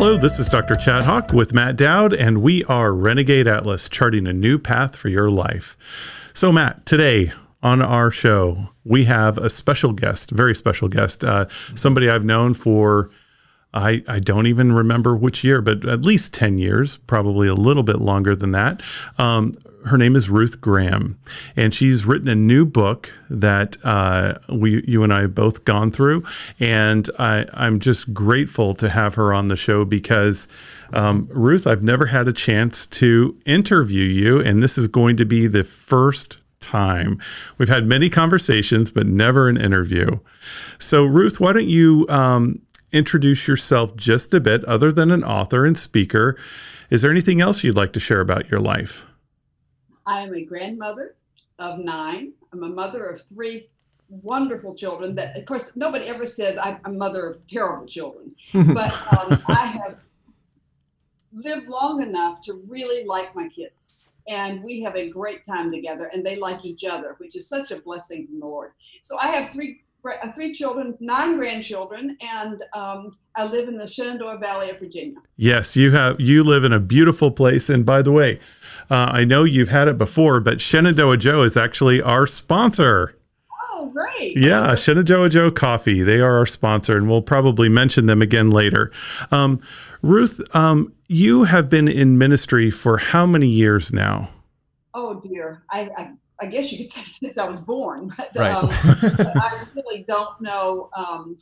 Hello, this is Dr. Chad Hawk with Matt Dowd, and we are Renegade Atlas, charting a new path for your life. So, Matt, today on our show, we have a special guest, very special guest, uh, somebody I've known for. I, I don't even remember which year, but at least 10 years, probably a little bit longer than that. Um, her name is Ruth Graham, and she's written a new book that uh, we, you and I have both gone through. And I, I'm just grateful to have her on the show because, um, Ruth, I've never had a chance to interview you, and this is going to be the first time. We've had many conversations, but never an interview. So, Ruth, why don't you um, introduce yourself just a bit, other than an author and speaker? Is there anything else you'd like to share about your life? I am a grandmother of nine. I'm a mother of three wonderful children that, of course, nobody ever says I'm a mother of terrible children, but um, I have lived long enough to really like my kids. And we have a great time together, and they like each other, which is such a blessing from the Lord. So I have three three children, nine grandchildren, and um, I live in the Shenandoah Valley of Virginia. Yes, you have. You live in a beautiful place, and by the way, uh, I know you've had it before, but Shenandoah Joe is actually our sponsor. Oh, great! Yeah, Shenandoah Joe Coffee. They are our sponsor, and we'll probably mention them again later. Um, Ruth, um, you have been in ministry for how many years now? Oh dear, I, I I guess you could say since I was born, but, Right. um, but I really don't know um,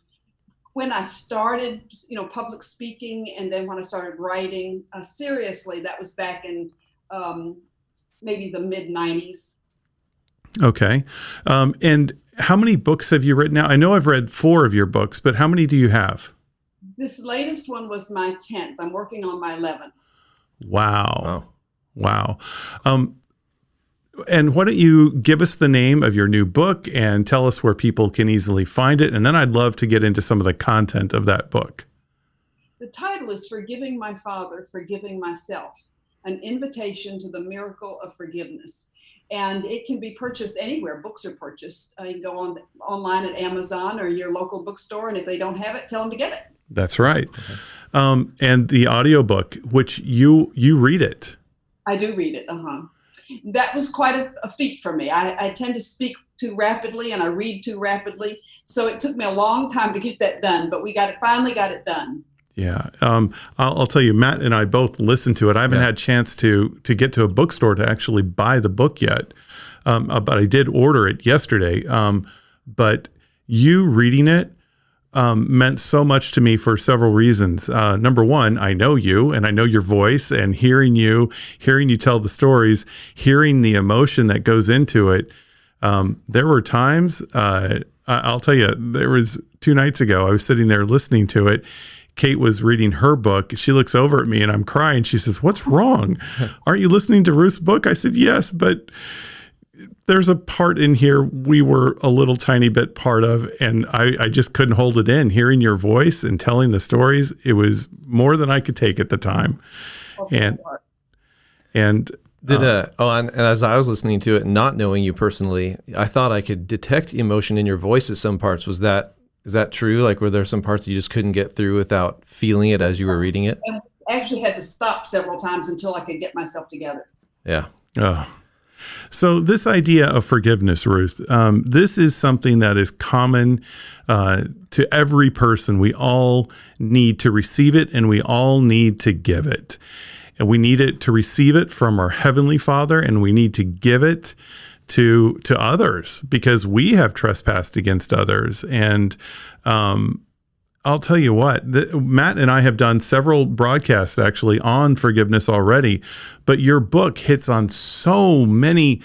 when I started, you know, public speaking, and then when I started writing uh, seriously. That was back in um, maybe the mid '90s. Okay. Um, and how many books have you written now? I know I've read four of your books, but how many do you have? This latest one was my tenth. I'm working on my eleventh. Wow. Wow. Wow. Um, and why don't you give us the name of your new book and tell us where people can easily find it? And then I'd love to get into some of the content of that book. The title is Forgiving My Father, Forgiving Myself An Invitation to the Miracle of Forgiveness. And it can be purchased anywhere books are purchased. Uh, you can go on online at Amazon or your local bookstore. And if they don't have it, tell them to get it. That's right. Um, and the audiobook, which you you read it. I do read it. Uh huh. That was quite a, a feat for me. I, I tend to speak too rapidly and I read too rapidly. So it took me a long time to get that done, but we got it finally got it done. Yeah, um, I'll, I'll tell you, Matt and I both listened to it. I haven't Yeah. had a chance to to get to a bookstore to actually buy the book yet, um, uh, but I did order it yesterday. Um, but you reading it um, meant so much to me for several reasons. Uh, number one, I know you and I know your voice, and hearing you, hearing you tell the stories, hearing the emotion that goes into it. Um, there were times, uh, I'll tell you, there was two nights ago, I was sitting there listening to it. Kate was reading her book. She looks over at me and I'm crying. She says, What's wrong? Aren't you listening to Ruth's book? I said, Yes, but there's a part in here we were a little tiny bit part of, and I, I just couldn't hold it in. Hearing your voice and telling the stories, it was more than I could take at the time. And and Did uh, oh, and, and as I was listening to it, not knowing you personally, I thought I could detect emotion in your voice at some parts. Was that is that true? Like, were there some parts you just couldn't get through without feeling it as you were reading it? I actually had to stop several times until I could get myself together. Yeah. Oh. So this idea of forgiveness, Ruth, um, this is something that is common uh, to every person. We all need to receive it, and we all need to give it. And we need it to receive it from our heavenly Father, and we need to give it to to others because we have trespassed against others. And um, I'll tell you what, the, Matt and I have done several broadcasts actually on forgiveness already, but your book hits on so many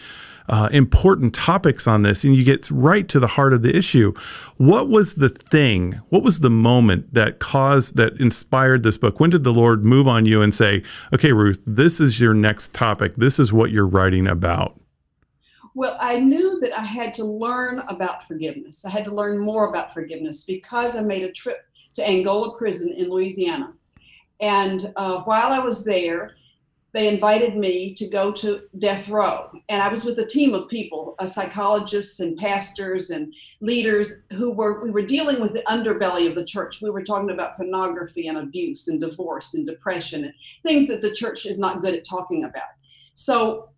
uh, important topics on this, and you get right to the heart of the issue. What was the thing? What was the moment that caused, that inspired this book? When did the Lord move on you and say, okay, Ruth, this is your next topic, this is what you're writing about? Well, I knew that I had to learn about forgiveness. I had to learn more about forgiveness because I made a trip to Angola prison in Louisiana. And uh, while I was there, they invited me to go to death row. And I was with a team of people, uh, psychologists and pastors and leaders who were, we were dealing with the underbelly of the church. We were talking about pornography and abuse and divorce and depression and things that the church is not good at talking about. So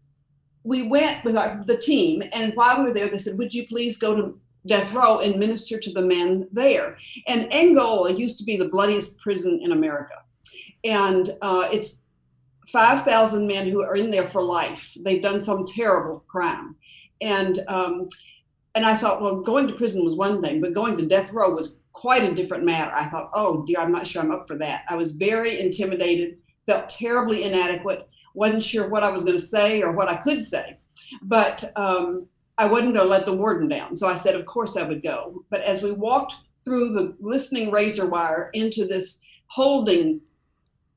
we went with our, the team, and while we were there, they said, Would you please go to death row and minister to the men there? And Angola used to be the bloodiest prison in America. And uh, it's 5,000 men who are in there for life. They've done some terrible crime. And um, and I thought, well, going to prison was one thing, but going to death row was quite a different matter. I thought, oh dear, I'm not sure I'm up for that. I was very intimidated, felt terribly inadequate, wasn't sure what I was going to say or what I could say. But um, I wasn't going to let the warden down. So I said, of course I would go. But as we walked through the listening razor wire into this holding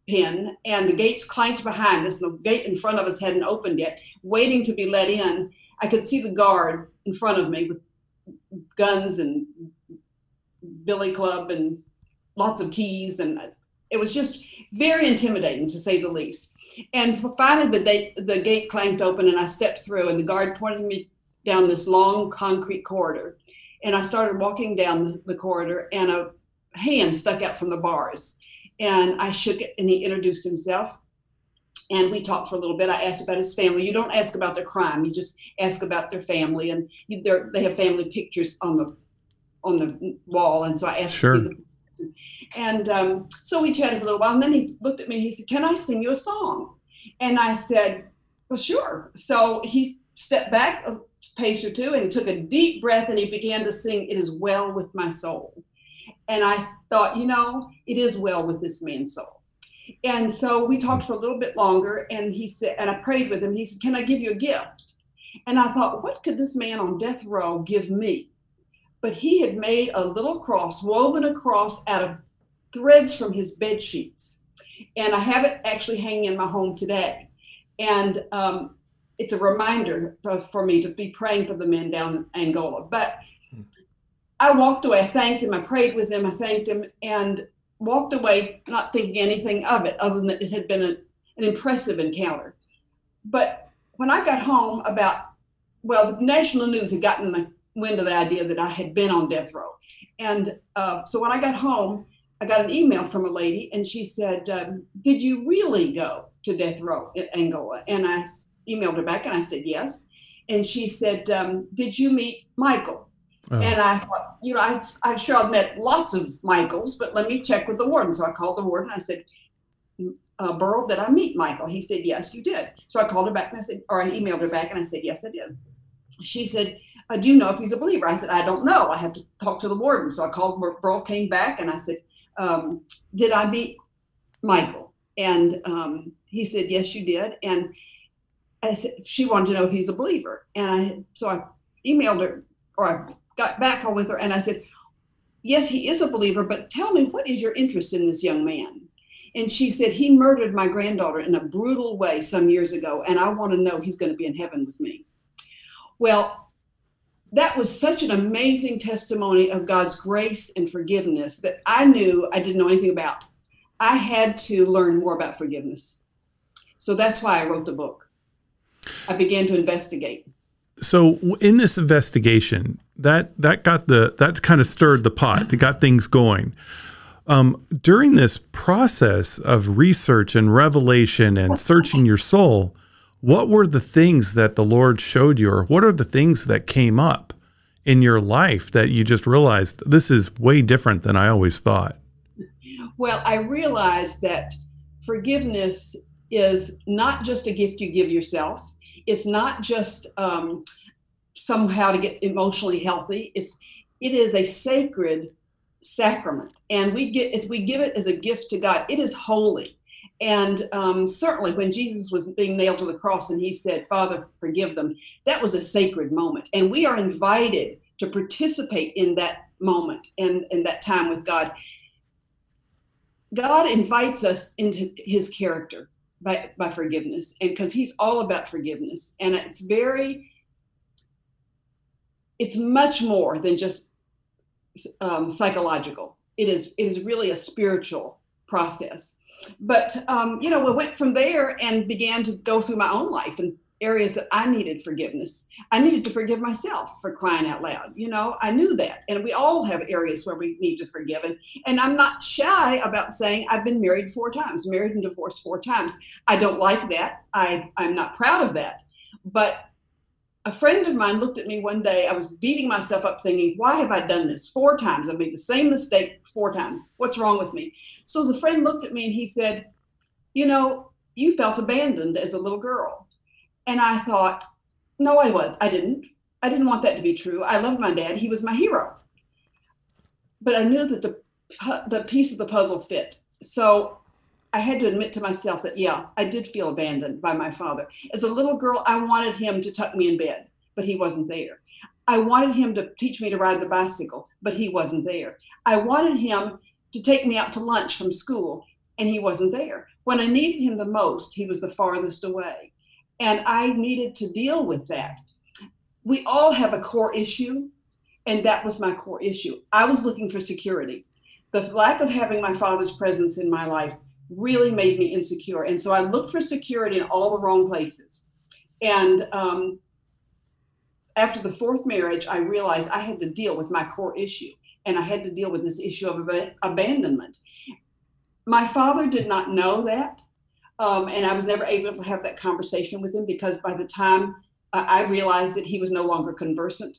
pin and the gates clanked behind us and the gate in front of us hadn't opened yet waiting to be let in i could see the guard in front of me with guns and billy club and lots of keys and it was just very intimidating to say the least and finally the, day, the gate clanked open and i stepped through and the guard pointed me down this long concrete corridor and i started walking down the corridor and a hand stuck out from the bars and I shook it, and he introduced himself. And we talked for a little bit. I asked about his family. You don't ask about their crime; you just ask about their family. And they have family pictures on the on the wall. And so I asked sure. to see them. And um, so we chatted for a little while. And then he looked at me and he said, "Can I sing you a song?" And I said, "Well, sure." So he stepped back pace or two and took a deep breath and he began to sing, "It is well with my soul." And I thought, you know, it is well with this man's soul. And so we talked for a little bit longer, and he said, and I prayed with him. He said, Can I give you a gift? And I thought, what could this man on death row give me? But he had made a little cross, woven a cross out of threads from his bed sheets. And I have it actually hanging in my home today. And um, it's a reminder for, for, me to be praying for the men down in Angola. But I walked away. I thanked him. I prayed with him. I thanked him and walked away, not thinking anything of it other than that it had been a, an impressive encounter. But when I got home, about, well, the national news had gotten the wind of the idea that I had been on death row. And uh, so when I got home, I got an email from a lady and she said, um, Did you really go to death row in Angola? And I emailed her back and I said, Yes. And she said, um, Did you meet Michael? Oh. And I thought, you know, I, I'm sure I've met lots of Michaels, but let me check with the warden. So I called the warden. I said, uh, Burl, did I meet Michael? He said, yes, you did. So I called her back and I said, or I emailed her back and I said, yes, I did. She said, uh, do you know if he's a believer? I said, I don't know. I have to talk to the warden. So I called, Burl came back and I said, um, did I meet Michael? And um, he said, yes, you did. And Said, she wanted to know if he's a believer. And I, so I emailed her or I got back with her and I said, Yes, he is a believer, but tell me, what is your interest in this young man? And she said, He murdered my granddaughter in a brutal way some years ago, and I want to know he's going to be in heaven with me. Well, that was such an amazing testimony of God's grace and forgiveness that I knew I didn't know anything about. I had to learn more about forgiveness. So that's why I wrote the book. I began to investigate. So in this investigation, that that got the that kind of stirred the pot. It got things going. Um, during this process of research and revelation and searching your soul, what were the things that the Lord showed you, or what are the things that came up in your life that you just realized this is way different than I always thought? Well, I realized that forgiveness is not just a gift you give yourself it's not just um, somehow to get emotionally healthy. It's it is a sacred sacrament, and we get we give it as a gift to God. It is holy, and um, certainly when Jesus was being nailed to the cross and he said, "Father, forgive them," that was a sacred moment, and we are invited to participate in that moment and in that time with God. God invites us into His character by, by forgiveness and because he's all about forgiveness and it's very it's much more than just um, psychological. It is it is really a spiritual process. But um, you know, we went from there and began to go through my own life and areas that I needed forgiveness. I needed to forgive myself for crying out loud. You know, I knew that. And we all have areas where we need to forgive. And, and I'm not shy about saying I've been married four times, married and divorced four times. I don't like that. I, I'm not proud of that. But a friend of mine looked at me one day. I was beating myself up thinking, why have I done this four times? I made the same mistake four times. What's wrong with me? So the friend looked at me and he said, you know, you felt abandoned as a little girl and I thought, no, I was. I didn't. I didn't want that to be true. I loved my dad. He was my hero. But I knew that the the piece of the puzzle fit. So I had to admit to myself that yeah, I did feel abandoned by my father. As a little girl, I wanted him to tuck me in bed, but he wasn't there. I wanted him to teach me to ride the bicycle, but he wasn't there. I wanted him to take me out to lunch from school, and he wasn't there. When I needed him the most, he was the farthest away. And I needed to deal with that. We all have a core issue, and that was my core issue. I was looking for security. The lack of having my father's presence in my life really made me insecure. And so I looked for security in all the wrong places. And um, after the fourth marriage, I realized I had to deal with my core issue and I had to deal with this issue of ab- abandonment. My father did not know that. Um, and I was never able to have that conversation with him because by the time uh, I realized that he was no longer conversant,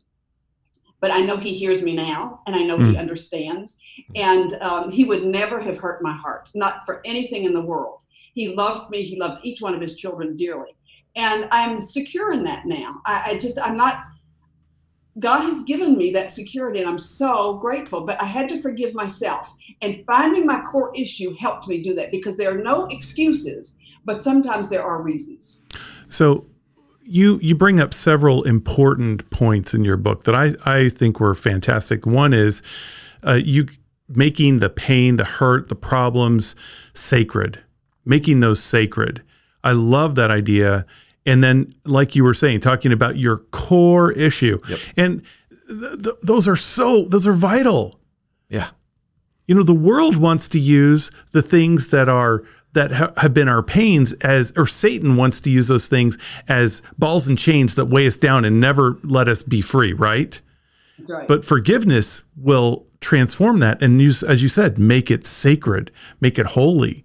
but I know he hears me now and I know mm. he hmm. understands. And um, he would never have hurt my heart, not for anything in the world. He loved me, he loved each one of his children dearly. And I'm secure in that now. I, I just, I'm not God has given me that security and I'm so grateful, but I had to forgive myself. And finding my core issue helped me do that because there are no excuses, but sometimes there are reasons. So you you bring up several important points in your book that I, I think were fantastic. One is uh, you making the pain, the hurt, the problems sacred, making those sacred. I love that idea and then like you were saying talking about your core issue yep. and th- th- those are so those are vital yeah you know the world wants to use the things that are that ha- have been our pains as or satan wants to use those things as balls and chains that weigh us down and never let us be free right, right. but forgiveness will transform that and use as you said make it sacred make it holy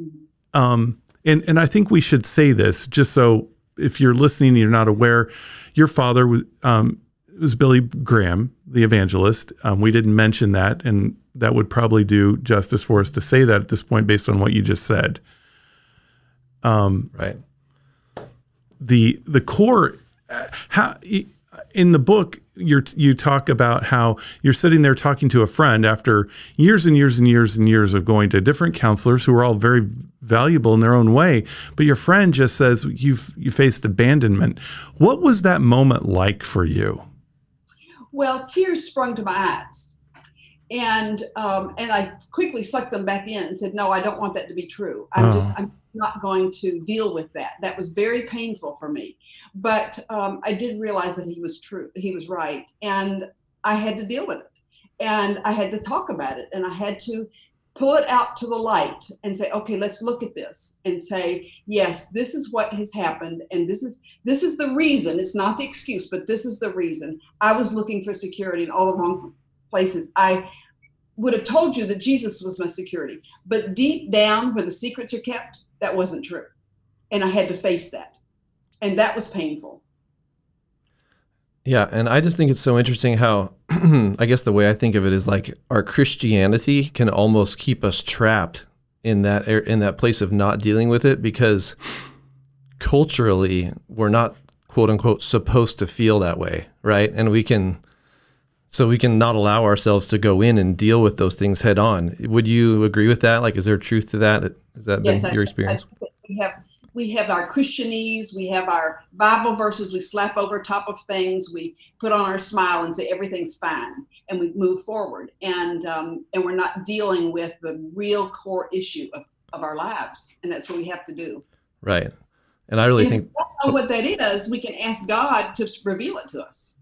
mm-hmm. um and and I think we should say this just so if you're listening and you're not aware, your father was, um, was Billy Graham, the evangelist. Um, we didn't mention that, and that would probably do justice for us to say that at this point based on what you just said. Um, right. The the core, how in the book you you talk about how you're sitting there talking to a friend after years and years and years and years of going to different counselors who are all very valuable in their own way but your friend just says you've you faced abandonment what was that moment like for you well tears sprung to my eyes and um, and I quickly sucked them back in and said, "No, I don't want that to be true. I'm oh. just I'm not going to deal with that. That was very painful for me, but um, I did realize that he was true. He was right, and I had to deal with it, and I had to talk about it, and I had to pull it out to the light and say okay let's look at this and say yes this is what has happened and this is this is the reason it's not the excuse but this is the reason i was looking for security in all the wrong places. I would have told you that Jesus was my security, but deep down where the secrets are kept, that wasn't true. And I had to face that. And that was painful. Yeah, and I just think it's so interesting how I guess the way I think of it is like our Christianity can almost keep us trapped in that in that place of not dealing with it because culturally we're not quote unquote supposed to feel that way, right? And we can so we can not allow ourselves to go in and deal with those things head on. Would you agree with that? Like, is there truth to that? Has that yes, been I, your experience? I, we have we have our Christianese, we have our Bible verses we slap over top of things, we put on our smile and say everything's fine, and we move forward. And um, and we're not dealing with the real core issue of, of our lives, and that's what we have to do. Right. And I really if think we don't know what that is, we can ask God to reveal it to us.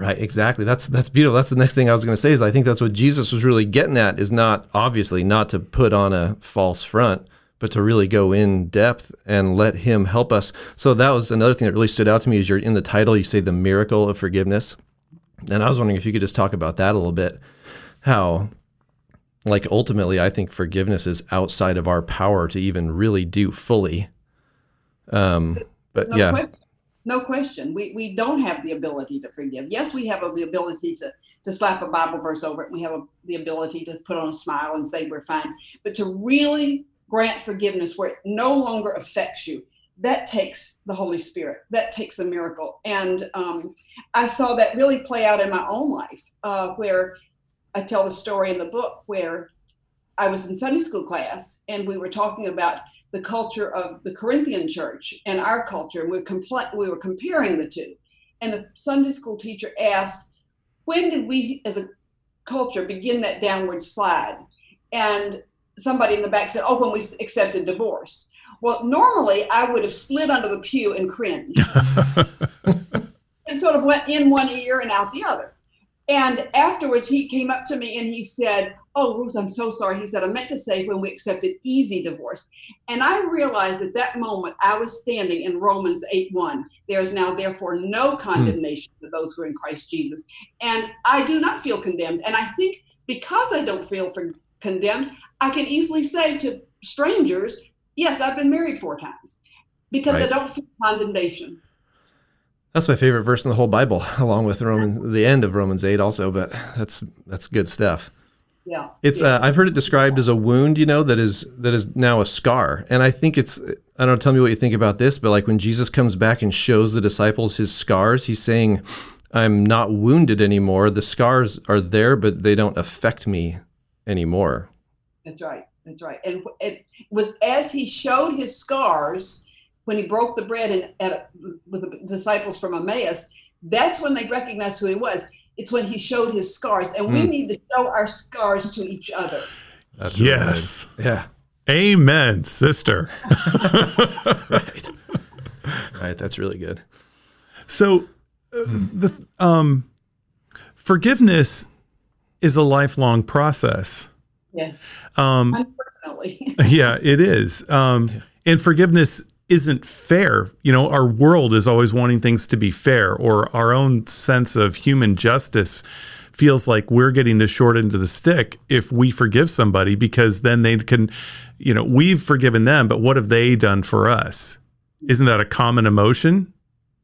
Right, exactly. That's that's beautiful. That's the next thing I was going to say is I think that's what Jesus was really getting at is not obviously not to put on a false front, but to really go in depth and let him help us. So that was another thing that really stood out to me is you're in the title, you say the miracle of forgiveness. And I was wondering if you could just talk about that a little bit. How like ultimately I think forgiveness is outside of our power to even really do fully. Um but No yeah. que- no question. We we don't have the ability to forgive. Yes, we have the ability to to slap a Bible verse over it. We have a, the ability to put on a smile and say we're fine. But to really grant forgiveness where it no longer affects you, that takes the Holy Spirit. That takes a miracle. And um, I saw that really play out in my own life, uh, where I tell the story in the book where I was in Sunday school class and we were talking about the culture of the Corinthian church and our culture. And we, compl- we were comparing the two. And the Sunday school teacher asked, When did we as a culture begin that downward slide? And somebody in the back said, Oh, when we accepted divorce. Well, normally I would have slid under the pew and cringed and sort of went in one ear and out the other. And afterwards, he came up to me and he said, Oh, Ruth, I'm so sorry. He said, I meant to say when we accepted easy divorce. And I realized at that moment I was standing in Romans 8 1. There is now, therefore, no hmm. condemnation to those who are in Christ Jesus. And I do not feel condemned. And I think because I don't feel for, condemned, I can easily say to strangers, Yes, I've been married four times because I don't feel condemnation. That's my favorite verse in the whole Bible, along with Romans the end of Romans 8 also, but that's that's good stuff. Yeah. It's yeah. uh, I've heard it described as a wound, you know, that is that is now a scar. And I think it's I don't know, tell me what you think about this, but like when Jesus comes back and shows the disciples his scars, he's saying I'm not wounded anymore. The scars are there, but they don't affect me anymore. That's right. That's right. And it was as he showed his scars when he broke the bread and at, with the disciples from Emmaus. That's when they recognized who he was. It's when he showed his scars, and we Hmm. need to show our scars to each other. That's yes. good. Yeah. Amen, sister. Right. right. That's really good. So, uh, the um, forgiveness is a lifelong process. Yes, Um, unfortunately. yeah, it is. Um, and forgiveness isn't fair. You know, our world is always wanting things to be fair, or our own sense of human justice feels like we're getting the short end of the stick if we forgive somebody because then they can, you know, we've forgiven them, but what have they done for us? Isn't that a common emotion?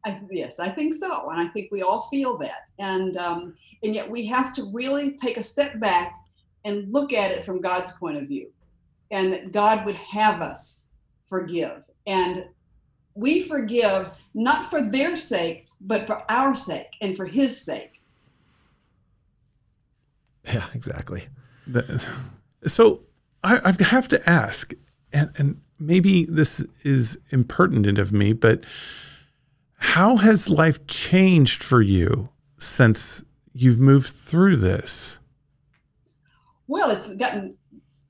I, yes, I think so, and I think we all feel that, and um, and yet we have to really take a step back and look at it from God's point of view, and that God would have us forgive, and we forgive not for their sake, but for our sake and for His sake. Yeah, exactly. So I, I have to ask, and, and maybe this is impertinent of me, but how has life changed for you since you've moved through this? Well, it's gotten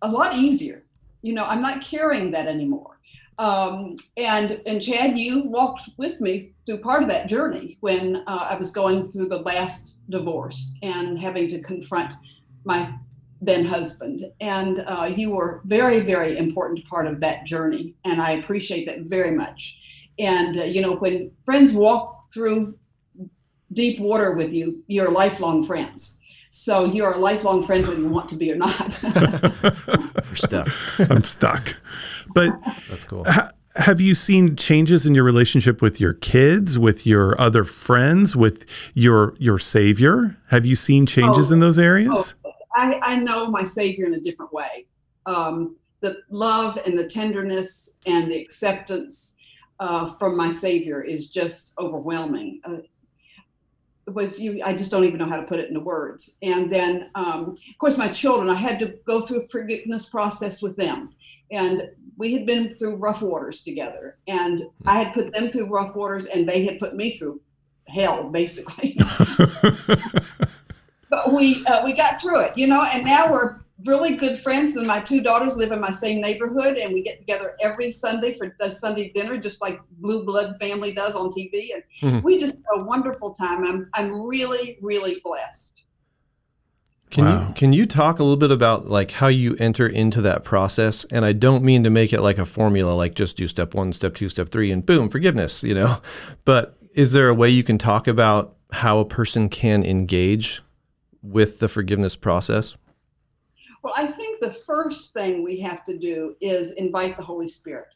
a lot easier. You know, I'm not carrying that anymore. Um, and and Chad, you walked with me through part of that journey when uh, I was going through the last divorce and having to confront my then husband. And uh, you were very, very important part of that journey, and I appreciate that very much. And uh, you know, when friends walk through deep water with you, you're lifelong friends. So you're a lifelong friend whether you want to be or not. You're stuck. I'm stuck. But That's cool. ha- have you seen changes in your relationship with your kids, with your other friends, with your your savior? Have you seen changes Oh, in those Oh, areas? I, I know my Savior in a different way. Um, the love and the tenderness and the acceptance uh, from my Savior is just overwhelming. Uh, it was you? I just don't even know how to put it into words. And then, um, of course, my children. I had to go through a forgiveness process with them, and we had been through rough waters together. And I had put them through rough waters, and they had put me through hell, basically. but we uh, we got through it, you know. And now we're really good friends. And my two daughters live in my same neighborhood, and we get together every Sunday for the Sunday dinner, just like Blue Blood Family does on TV. And Mhm. we just have a wonderful time. I'm I'm really really blessed. Can Wow. you can you talk a little bit about like how you enter into that process? And I don't mean to make it like a formula, like just do step one, step two, step three, and boom, forgiveness. You know, but is there a way you can talk about how a person can engage with the forgiveness process? Well, I think the first thing we have to do is invite the Holy Spirit.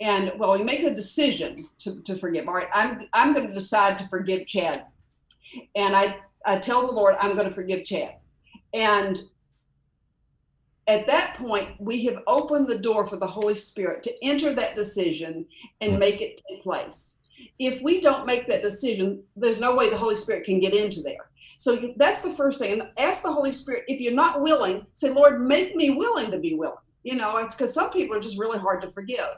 And well, we make a decision to, to forgive. All right, I'm I'm going to decide to forgive Chad. And I, I tell the Lord, I'm going to forgive Chad. And at that point, we have opened the door for the Holy Spirit to enter that decision and make it take place. If we don't make that decision, there's no way the Holy Spirit can get into there. So you- that's the first thing. And ask the Holy Spirit if you're not willing, say, Lord, make me willing to be willing. You know, it's because some people are just really hard to forgive.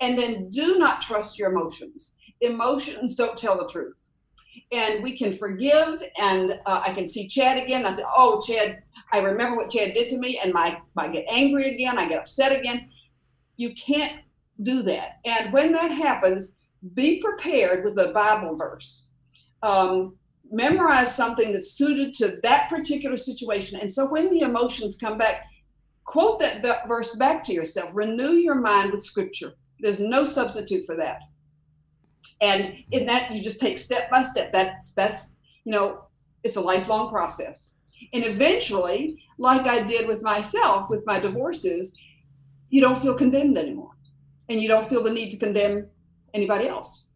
And then do not trust your emotions. Emotions don't tell the truth. And we can forgive, and uh, I can see Chad again. I say, "Oh, Chad, I remember what Chad did to me," and my I get angry again. I get upset again. You can't do that. And when that happens, be prepared with a Bible verse. Um, memorize something that's suited to that particular situation. And so when the emotions come back, quote that verse back to yourself. Renew your mind with Scripture. There's no substitute for that. And in that, you just take step by step. That's that's you know, it's a lifelong process. And eventually, like I did with myself with my divorces, you don't feel condemned anymore, and you don't feel the need to condemn anybody else.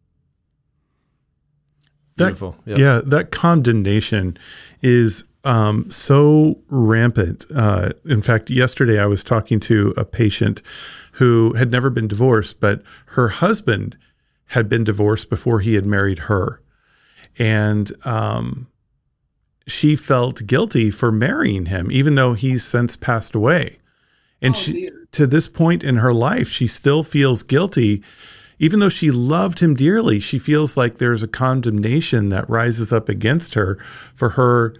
That- Beautiful. Yeah. Yeah, that condemnation is um, so rampant. Uh, in fact, yesterday I was talking to a patient who had never been divorced, but her husband had been divorced before he had married her. And um, she felt guilty for marrying him, even though he's since passed away. And Oh, she, dear. to this point in her life, she still feels guilty. Even though she loved him dearly, she feels like there's a condemnation that rises up against her for her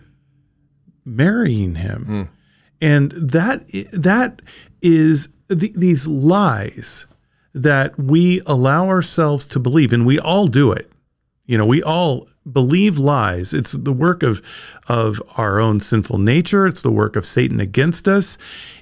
marrying him. Mm. And that that is th- these lies that we allow ourselves to believe and we all do it. You know, we all believe lies. It's the work of of our own sinful nature. It's the work of Satan against us.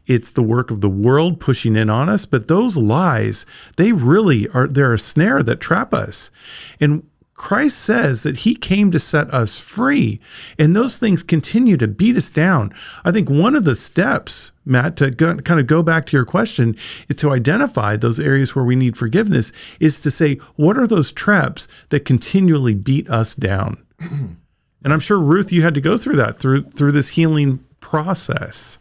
It's the work of the world pushing in on us. But those lies, they really are they're a snare that trap us. And Christ says that he came to set us free, and those things continue to beat us down. I think one of the steps, Matt, to go, kind of go back to your question, is to identify those areas where we need forgiveness, is to say, what are those traps that continually beat us down? and I'm sure Ruth, you had to go through that through through this healing process.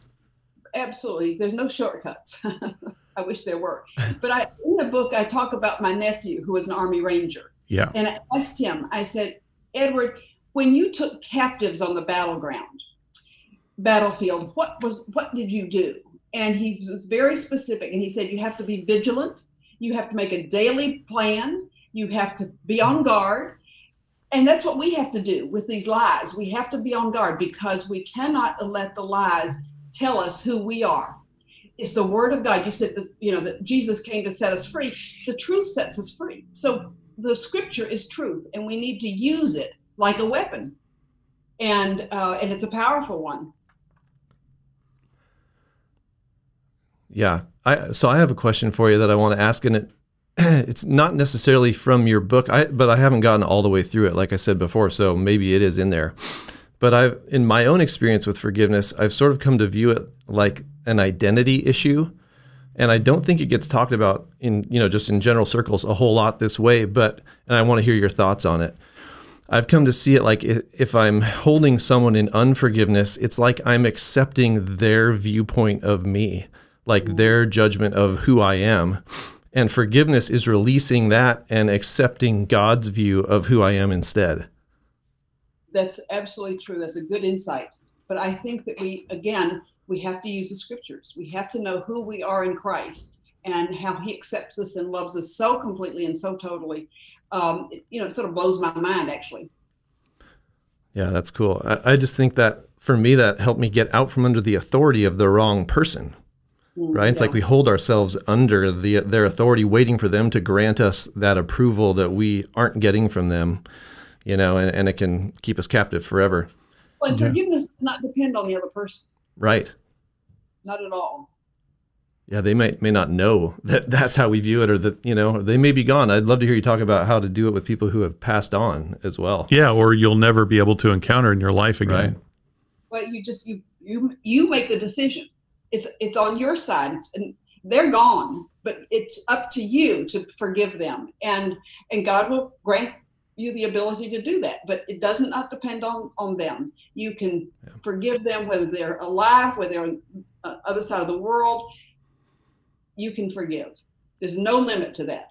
absolutely there's no shortcuts i wish there were but i in the book i talk about my nephew who was an army ranger Yeah. and i asked him i said edward when you took captives on the battleground battlefield what was what did you do and he was very specific and he said you have to be vigilant you have to make a daily plan you have to be on guard and that's what we have to do with these lies we have to be on guard because we cannot let the lies tell us who we are. It's the word of God. You said that you know that Jesus came to set us free. The truth sets us free. So the scripture is truth, and we need to use it like a weapon, and uh, and it's a powerful one. Yeah. I so I have a question for you that I want to ask, and it it's not necessarily from your book, I but I haven't gotten all the way through it, like I said before. So maybe it is in there. But I've in my own experience with forgiveness, I've sort of come to view it like an identity issue. And I don't think it gets talked about in, you know, just in general circles a whole lot this way, but and I want to hear your thoughts on it. I've come to see it like if I'm holding someone in unforgiveness, it's like I'm accepting their viewpoint of me, like their judgment of who I am. And forgiveness is releasing that and accepting God's view of who I am instead. That's absolutely true. That's a good insight. But I think that we again we have to use the scriptures. We have to know who we are in Christ and how He accepts us and loves us so completely and so totally. Um, it, you know, it sort of blows my mind actually. Yeah, that's cool. I, I just think that for me, that helped me get out from under the authority of the wrong person. Mm, Right? It's like we hold ourselves under the their authority, waiting for them to grant us that approval that we aren't getting from them, you know, and, and it can keep us captive forever. Well, and Yeah. forgiveness does not depend on the other person, Right. Not at all. Yeah, they may may not know that that's how we view it, or that you know they may be gone. I'd love to hear you talk about how to do it with people who have passed on as well. Yeah, or you'll never be able to encounter in your life again. Right. But you just you you you make the decision. It's it's on your side. It's, and they're gone, but it's up to you to forgive them, and and God will grant you the ability to do that. But it does not depend on on them. You can Yeah. forgive them whether they're alive, whether they're on the other side of the world. You can forgive. There's no limit to that.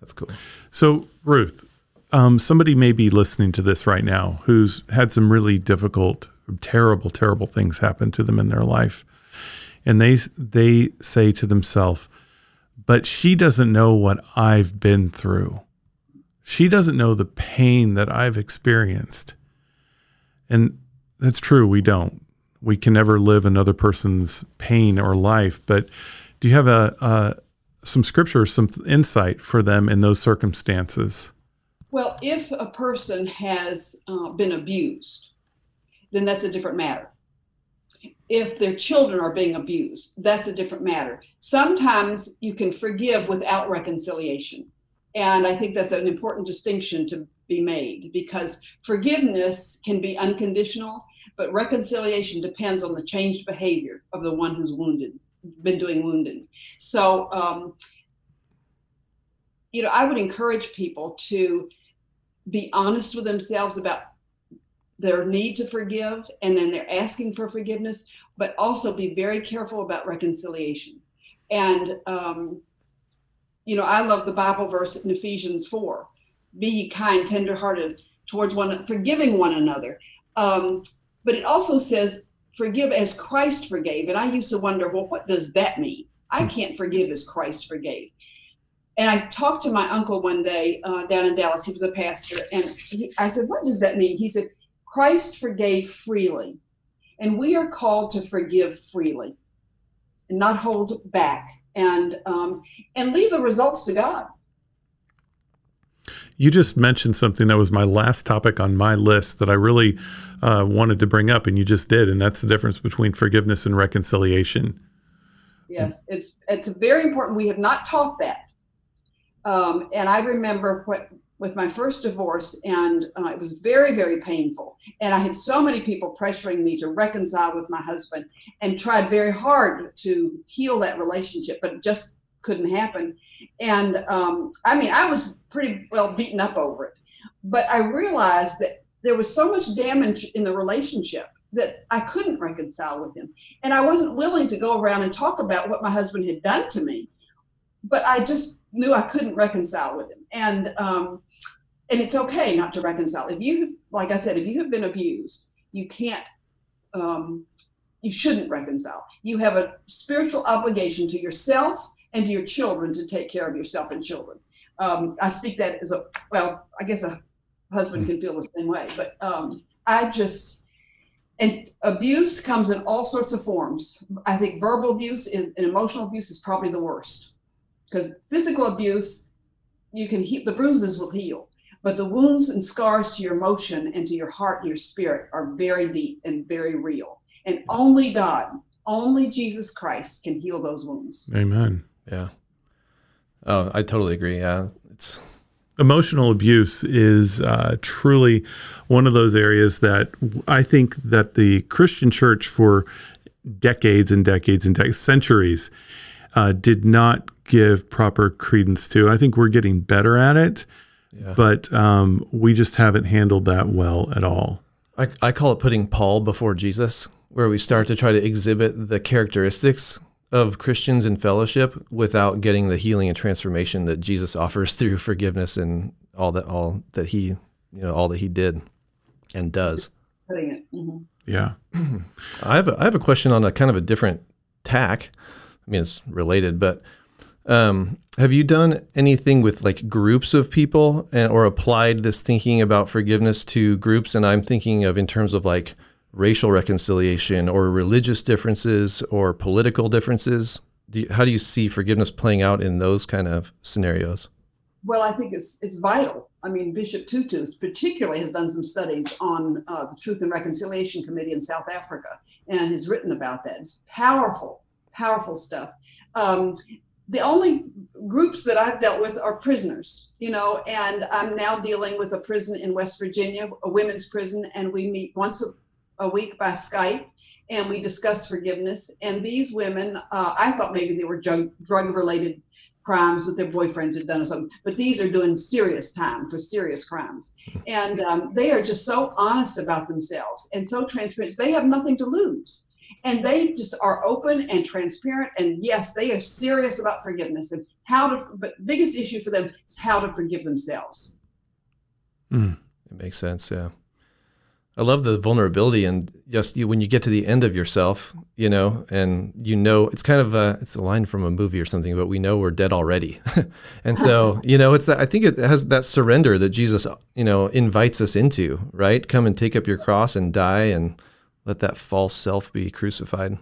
That's cool. So, Ruth, um, somebody may be listening to this right now who's had some really difficult, terrible, terrible things happen to them in their life, and they they say to themselves, "But she doesn't know what I've been through. She doesn't know the pain that I've experienced." And that's true. We don't. We can never live another person's pain or life. But do you have a, some scripture, or some insight for them in those circumstances. Well, if a person has uh, been abused, then that's a different matter. If their children are being abused, that's a different matter. Sometimes you can forgive without reconciliation. And I think that's an important distinction to be made because forgiveness can be unconditional, but reconciliation depends on the changed behavior of the one who's wounded, been doing wounding. So, um, you know, I would encourage people to be honest with themselves about their need to forgive and then they're asking for forgiveness, but also be very careful about reconciliation. And, um, you know, I love the Bible verse in Ephesians 4 be kind, tenderhearted towards one, forgiving one another. Um, but it also says, forgive as Christ forgave. And I used to wonder, well, what does that mean? I can't forgive as Christ forgave and I talked to my uncle one day uh, down in Dallas. He was a pastor, and he, I said, "What does that mean?" He said, "Christ forgave freely, and we are called to forgive freely, and not hold back, and um, and leave the results to God." You just mentioned something that was my last topic on my list that I really uh, wanted to bring up, and you just did, and that's the difference between forgiveness and reconciliation. Yes, it's it's very important. We have not taught that, um, and I remember what with my first divorce, and uh, it was very very painful. And I had so many people pressuring me to reconcile with my husband, and tried very hard to heal that relationship, but it just couldn't happen. And um, I mean, I was pretty well beaten up over it, but I realized that there was so much damage in the relationship that I couldn't reconcile with him. And I wasn't willing to go around and talk about what my husband had done to me, but I just knew I couldn't reconcile with him. And um, and it's okay not to reconcile. If you, like I said, if you have been abused, you can't, um, you shouldn't reconcile. You have a spiritual obligation to yourself and to your children to take care of yourself and children. Um, I speak that as a well, I guess a husband can feel the same way, but um, I just and abuse comes in all sorts of forms. I think verbal abuse is, and emotional abuse is probably the worst because physical abuse, you can heal, the bruises will heal, but the wounds and scars to your emotion and to your heart and your spirit are very deep and very real. And only God, only Jesus Christ can heal those wounds. Amen. Yeah. Oh, I totally agree. Yeah. It's Emotional abuse is uh, truly one of those areas that I think that the Christian church for decades and decades and decades, centuries, uh, did not give proper credence to. I think we're getting better at it, Yeah. but um, we just haven't handled that well at all. I, I call it putting Paul before Jesus, where we start to try to exhibit the characteristics of Christians in fellowship without getting the healing and transformation that Jesus offers through forgiveness and all that all that he you know all that he did and does. Putting it. mhm. Yeah. I have a, I have a question on a kind of a different tack. I mean, it's related, but um, have you done anything with like groups of people and or applied this thinking about forgiveness to groups? And I'm thinking of in terms of like racial reconciliation or religious differences or political differences. Do you, how do you see forgiveness playing out in those kind of scenarios? Well, I think it's it's vital. I mean, Bishop Tutu particularly has done some studies on uh, the Truth and Reconciliation Committee in South Africa and has written about that. It's powerful, powerful stuff. Um, the only groups that I've dealt with are prisoners, you know, and I'm now dealing with a prison in West Virginia, a women's prison, and we meet once a, a week by Skype and we discuss forgiveness. And these women, uh, I thought maybe they were drug, drug related crimes that their boyfriends had done or something, but these are doing serious time for serious crimes. And um, they are just so honest about themselves and so transparent. They have nothing to lose. And they just are open and transparent. And yes, they are serious about forgiveness and how to, but biggest issue for them is how to forgive themselves. Mm. It makes sense. Yeah. I love the vulnerability and just you, when you get to the end of yourself, you know, and you know it's kind of a it's a line from a movie or something, but we know we're dead already, and so you know it's that, I think it has that surrender that Jesus you know invites us into, right? Come and take up your cross and die and let that false self be crucified.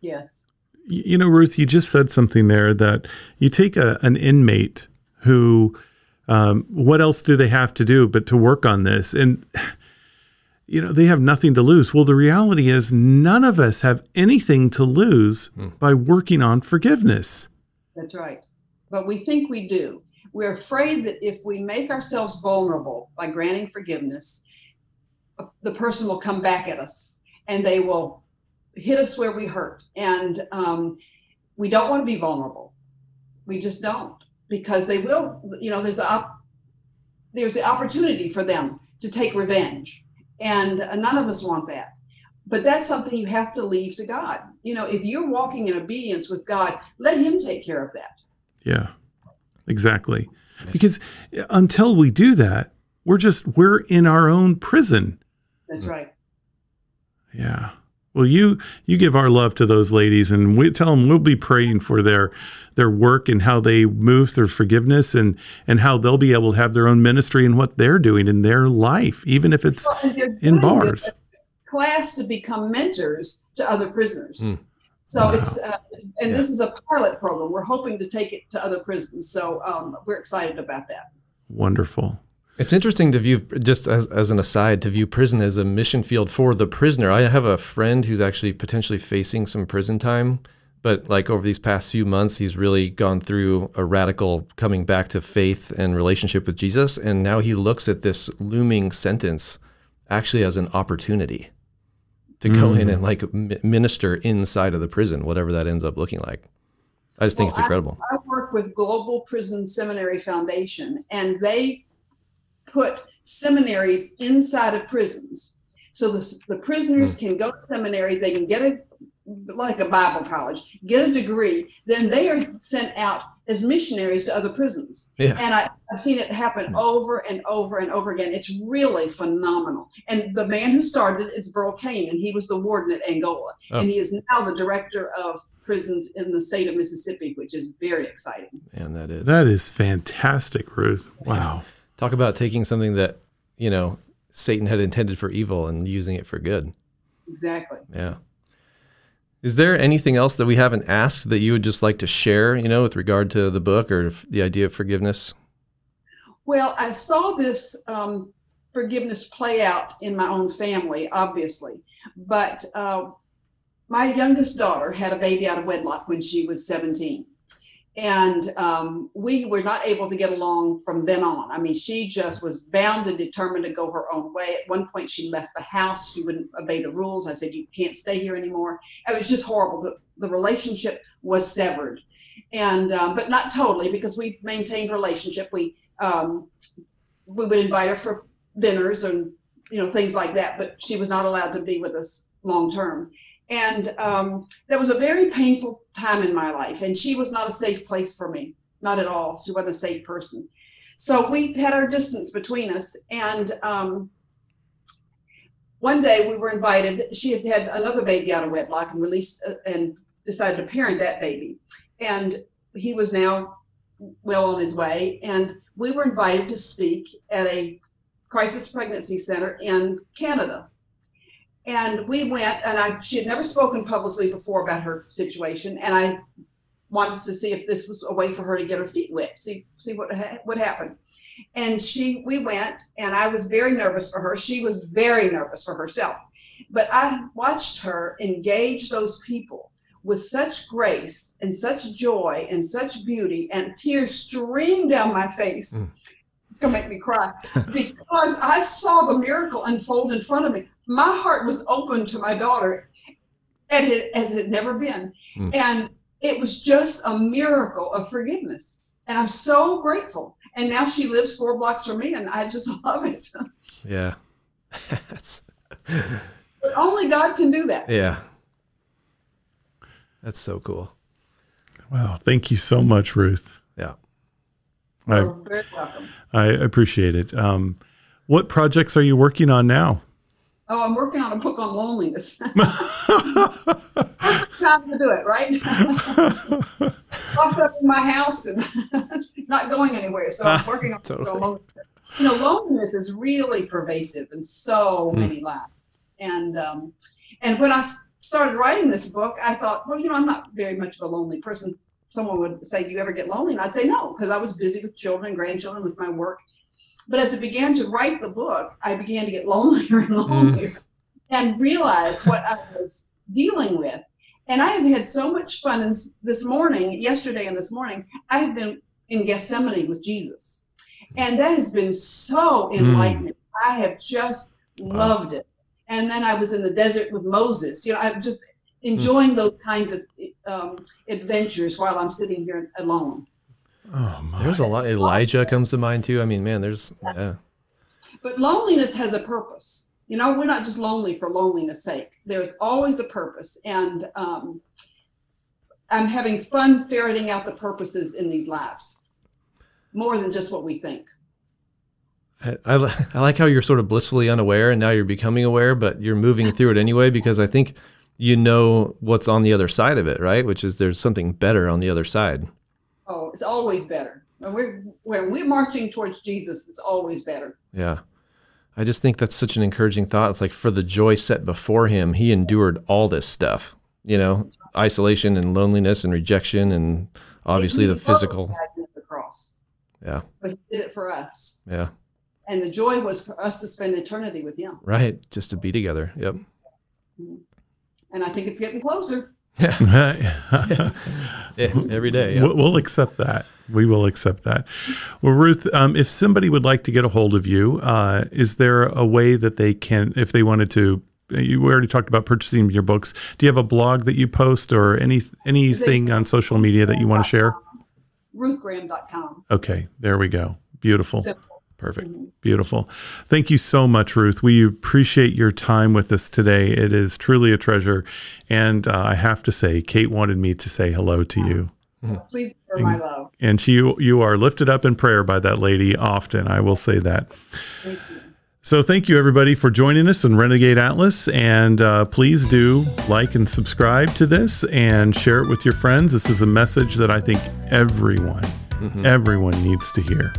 Yes. You know, Ruth, you just said something there that you take a, an inmate who, um, what else do they have to do but to work on this and you know, they have nothing to lose. Well, the reality is none of us have anything to lose hmm. by working on forgiveness. That's right. But we think we do. We're afraid that if we make ourselves vulnerable by granting forgiveness, the person will come back at us and they will hit us where we hurt. And um, we don't want to be vulnerable. We just don't because they will, you know, there's, a, there's the opportunity for them to take revenge and uh, none of us want that. But that's something you have to leave to God. You know, if you're walking in obedience with God, let Him take care of that. Yeah, exactly. Because uh, until we do that, we're just, we're in our own prison. That's right. Yeah. Well, you you give our love to those ladies, and we tell them we'll be praying for their their work and how they move through forgiveness, and and how they'll be able to have their own ministry and what they're doing in their life, even if it's well, in bars. Class to become mentors to other prisoners. Mm. So wow. it's uh, and yeah. this is a pilot program. We're hoping to take it to other prisons. So um, we're excited about that. Wonderful. It's interesting to view, just as, as an aside, to view prison as a mission field for the prisoner. I have a friend who's actually potentially facing some prison time, but like over these past few months, he's really gone through a radical coming back to faith and relationship with Jesus. And now he looks at this looming sentence actually as an opportunity to mm. go in and like minister inside of the prison, whatever that ends up looking like. I just think well, it's incredible. I, I work with Global Prison Seminary Foundation, and they put seminaries inside of prisons. So the, the prisoners hmm. can go to seminary, they can get a like a Bible college, get a degree, then they are sent out as missionaries to other prisons. Yeah. And I, have seen it happen hmm. over and over and over again. It's really phenomenal. And the man who started it is Burl Cain, and he was the warden at Angola. Oh. And he is now the director of prisons in the state of Mississippi, which is very exciting. And that is that is fantastic, Ruth. Wow. Talk about taking something that, you know, Satan had intended for evil and using it for good. Exactly. Yeah. Is there anything else that we haven't asked that you would just like to share, you know, with regard to the book or the idea of forgiveness? Well, I saw this um, forgiveness play out in my own family, obviously. But uh, my youngest daughter had a baby out of wedlock when she was 17 and um, we were not able to get along from then on. I mean, she just was bound and determined to go her own way. At one point, she left the house. She wouldn't obey the rules. I said, "You can't stay here anymore." It was just horrible. The, the relationship was severed, and um, but not totally because we maintained relationship. We um, we would invite her for dinners and you know things like that, but she was not allowed to be with us long term. And um, that was a very painful time in my life. And she was not a safe place for me, not at all. She wasn't a safe person. So we had our distance between us. And um, one day we were invited. She had had another baby out of wedlock and released uh, and decided to parent that baby. And he was now well on his way. And we were invited to speak at a crisis pregnancy center in Canada and we went and I she had never spoken publicly before about her situation and I wanted to see if this was a way for her to get her feet wet, see see what ha- what happened. And she, we went, and I was very nervous for her. She was very nervous for herself. But I watched her engage those people with such grace and such joy and such beauty, and tears streamed down my face. Mm. It's gonna make me cry because I saw the miracle unfold in front of me. My heart was open to my daughter as it, as it had never been. Mm. And it was just a miracle of forgiveness. And I'm so grateful. And now she lives four blocks from me, and I just love it. Yeah. That's, But only God can do that. yeah. That's so cool. Wow. Thank you so much, Ruth. Yeah. I, You're very welcome. I appreciate it. Um, what projects are you working on now? Oh, I'm working on a book on loneliness. Time to do it, right? Locked up in my house and not going anywhere. So I'm working on Totally. loneliness. You know, loneliness is really pervasive in so Hmm. many lives. And um, and when I started writing this book, I thought, well, you know, I'm not very much of a lonely person. Someone would say, "Do you ever get lonely?" And I'd say no, because I was busy with children, grandchildren, with my work. But as I began to write the book, I began to get lonelier and mm. lonelier and realize what I was dealing with. And I have had so much fun. S- this morning, yesterday and this morning, I have been in Gethsemane with Jesus. And that has been so mm. enlightening. I have just loved it. And then I was in the desert with Moses. You know, I'm just enjoying those kinds of um, adventures while I'm sitting here alone. Oh my. There's a lot. Elijah comes to mind too. I mean, man, there's, yeah. But loneliness has a purpose. You know, we're not just lonely for loneliness' sake. There's always a purpose. And um, I'm having fun ferreting out the purposes in these lives more than just what we think. I, I, I like how you're sort of blissfully unaware and now you're becoming aware, but you're moving through it anyway because I think you know what's on the other side of it, right? Which is there's something better on the other side. Oh, it's always better. When we're when we're marching towards Jesus, it's always better. Yeah. I just think that's such an encouraging thought. It's like for the joy set before him, he endured all this stuff, you know, isolation and loneliness and rejection and obviously He the physical. the cross, Yeah. but he did it for us, Yeah. and the joy was for us to spend eternity with him. Right. Just to be together. Yep. Mm-hmm. And I think it's getting closer. Yeah. Every day. Yeah. We'll, we'll accept that. We will accept that. Well, Ruth, um, if somebody would like to get a hold of you, uh, is there a way that they can, if they wanted to? You already talked about purchasing your books. Do you have a blog that you post or any anything on social media that you want to share? RuthGraham.com. Okay, there we go. Beautiful. Simple. Perfect. Beautiful. Thank you so much, Ruth. We appreciate your time with us today. It is truly a treasure. And uh, I have to say, Kate wanted me to say hello to you. Please for my love. And she, you are lifted up in prayer by that lady often. I will say that. Thank you. So thank you everybody for joining us on Renegade Atlas, and uh, please do like and subscribe to this and share it with your friends. This is a message that I think everyone, everyone needs to hear.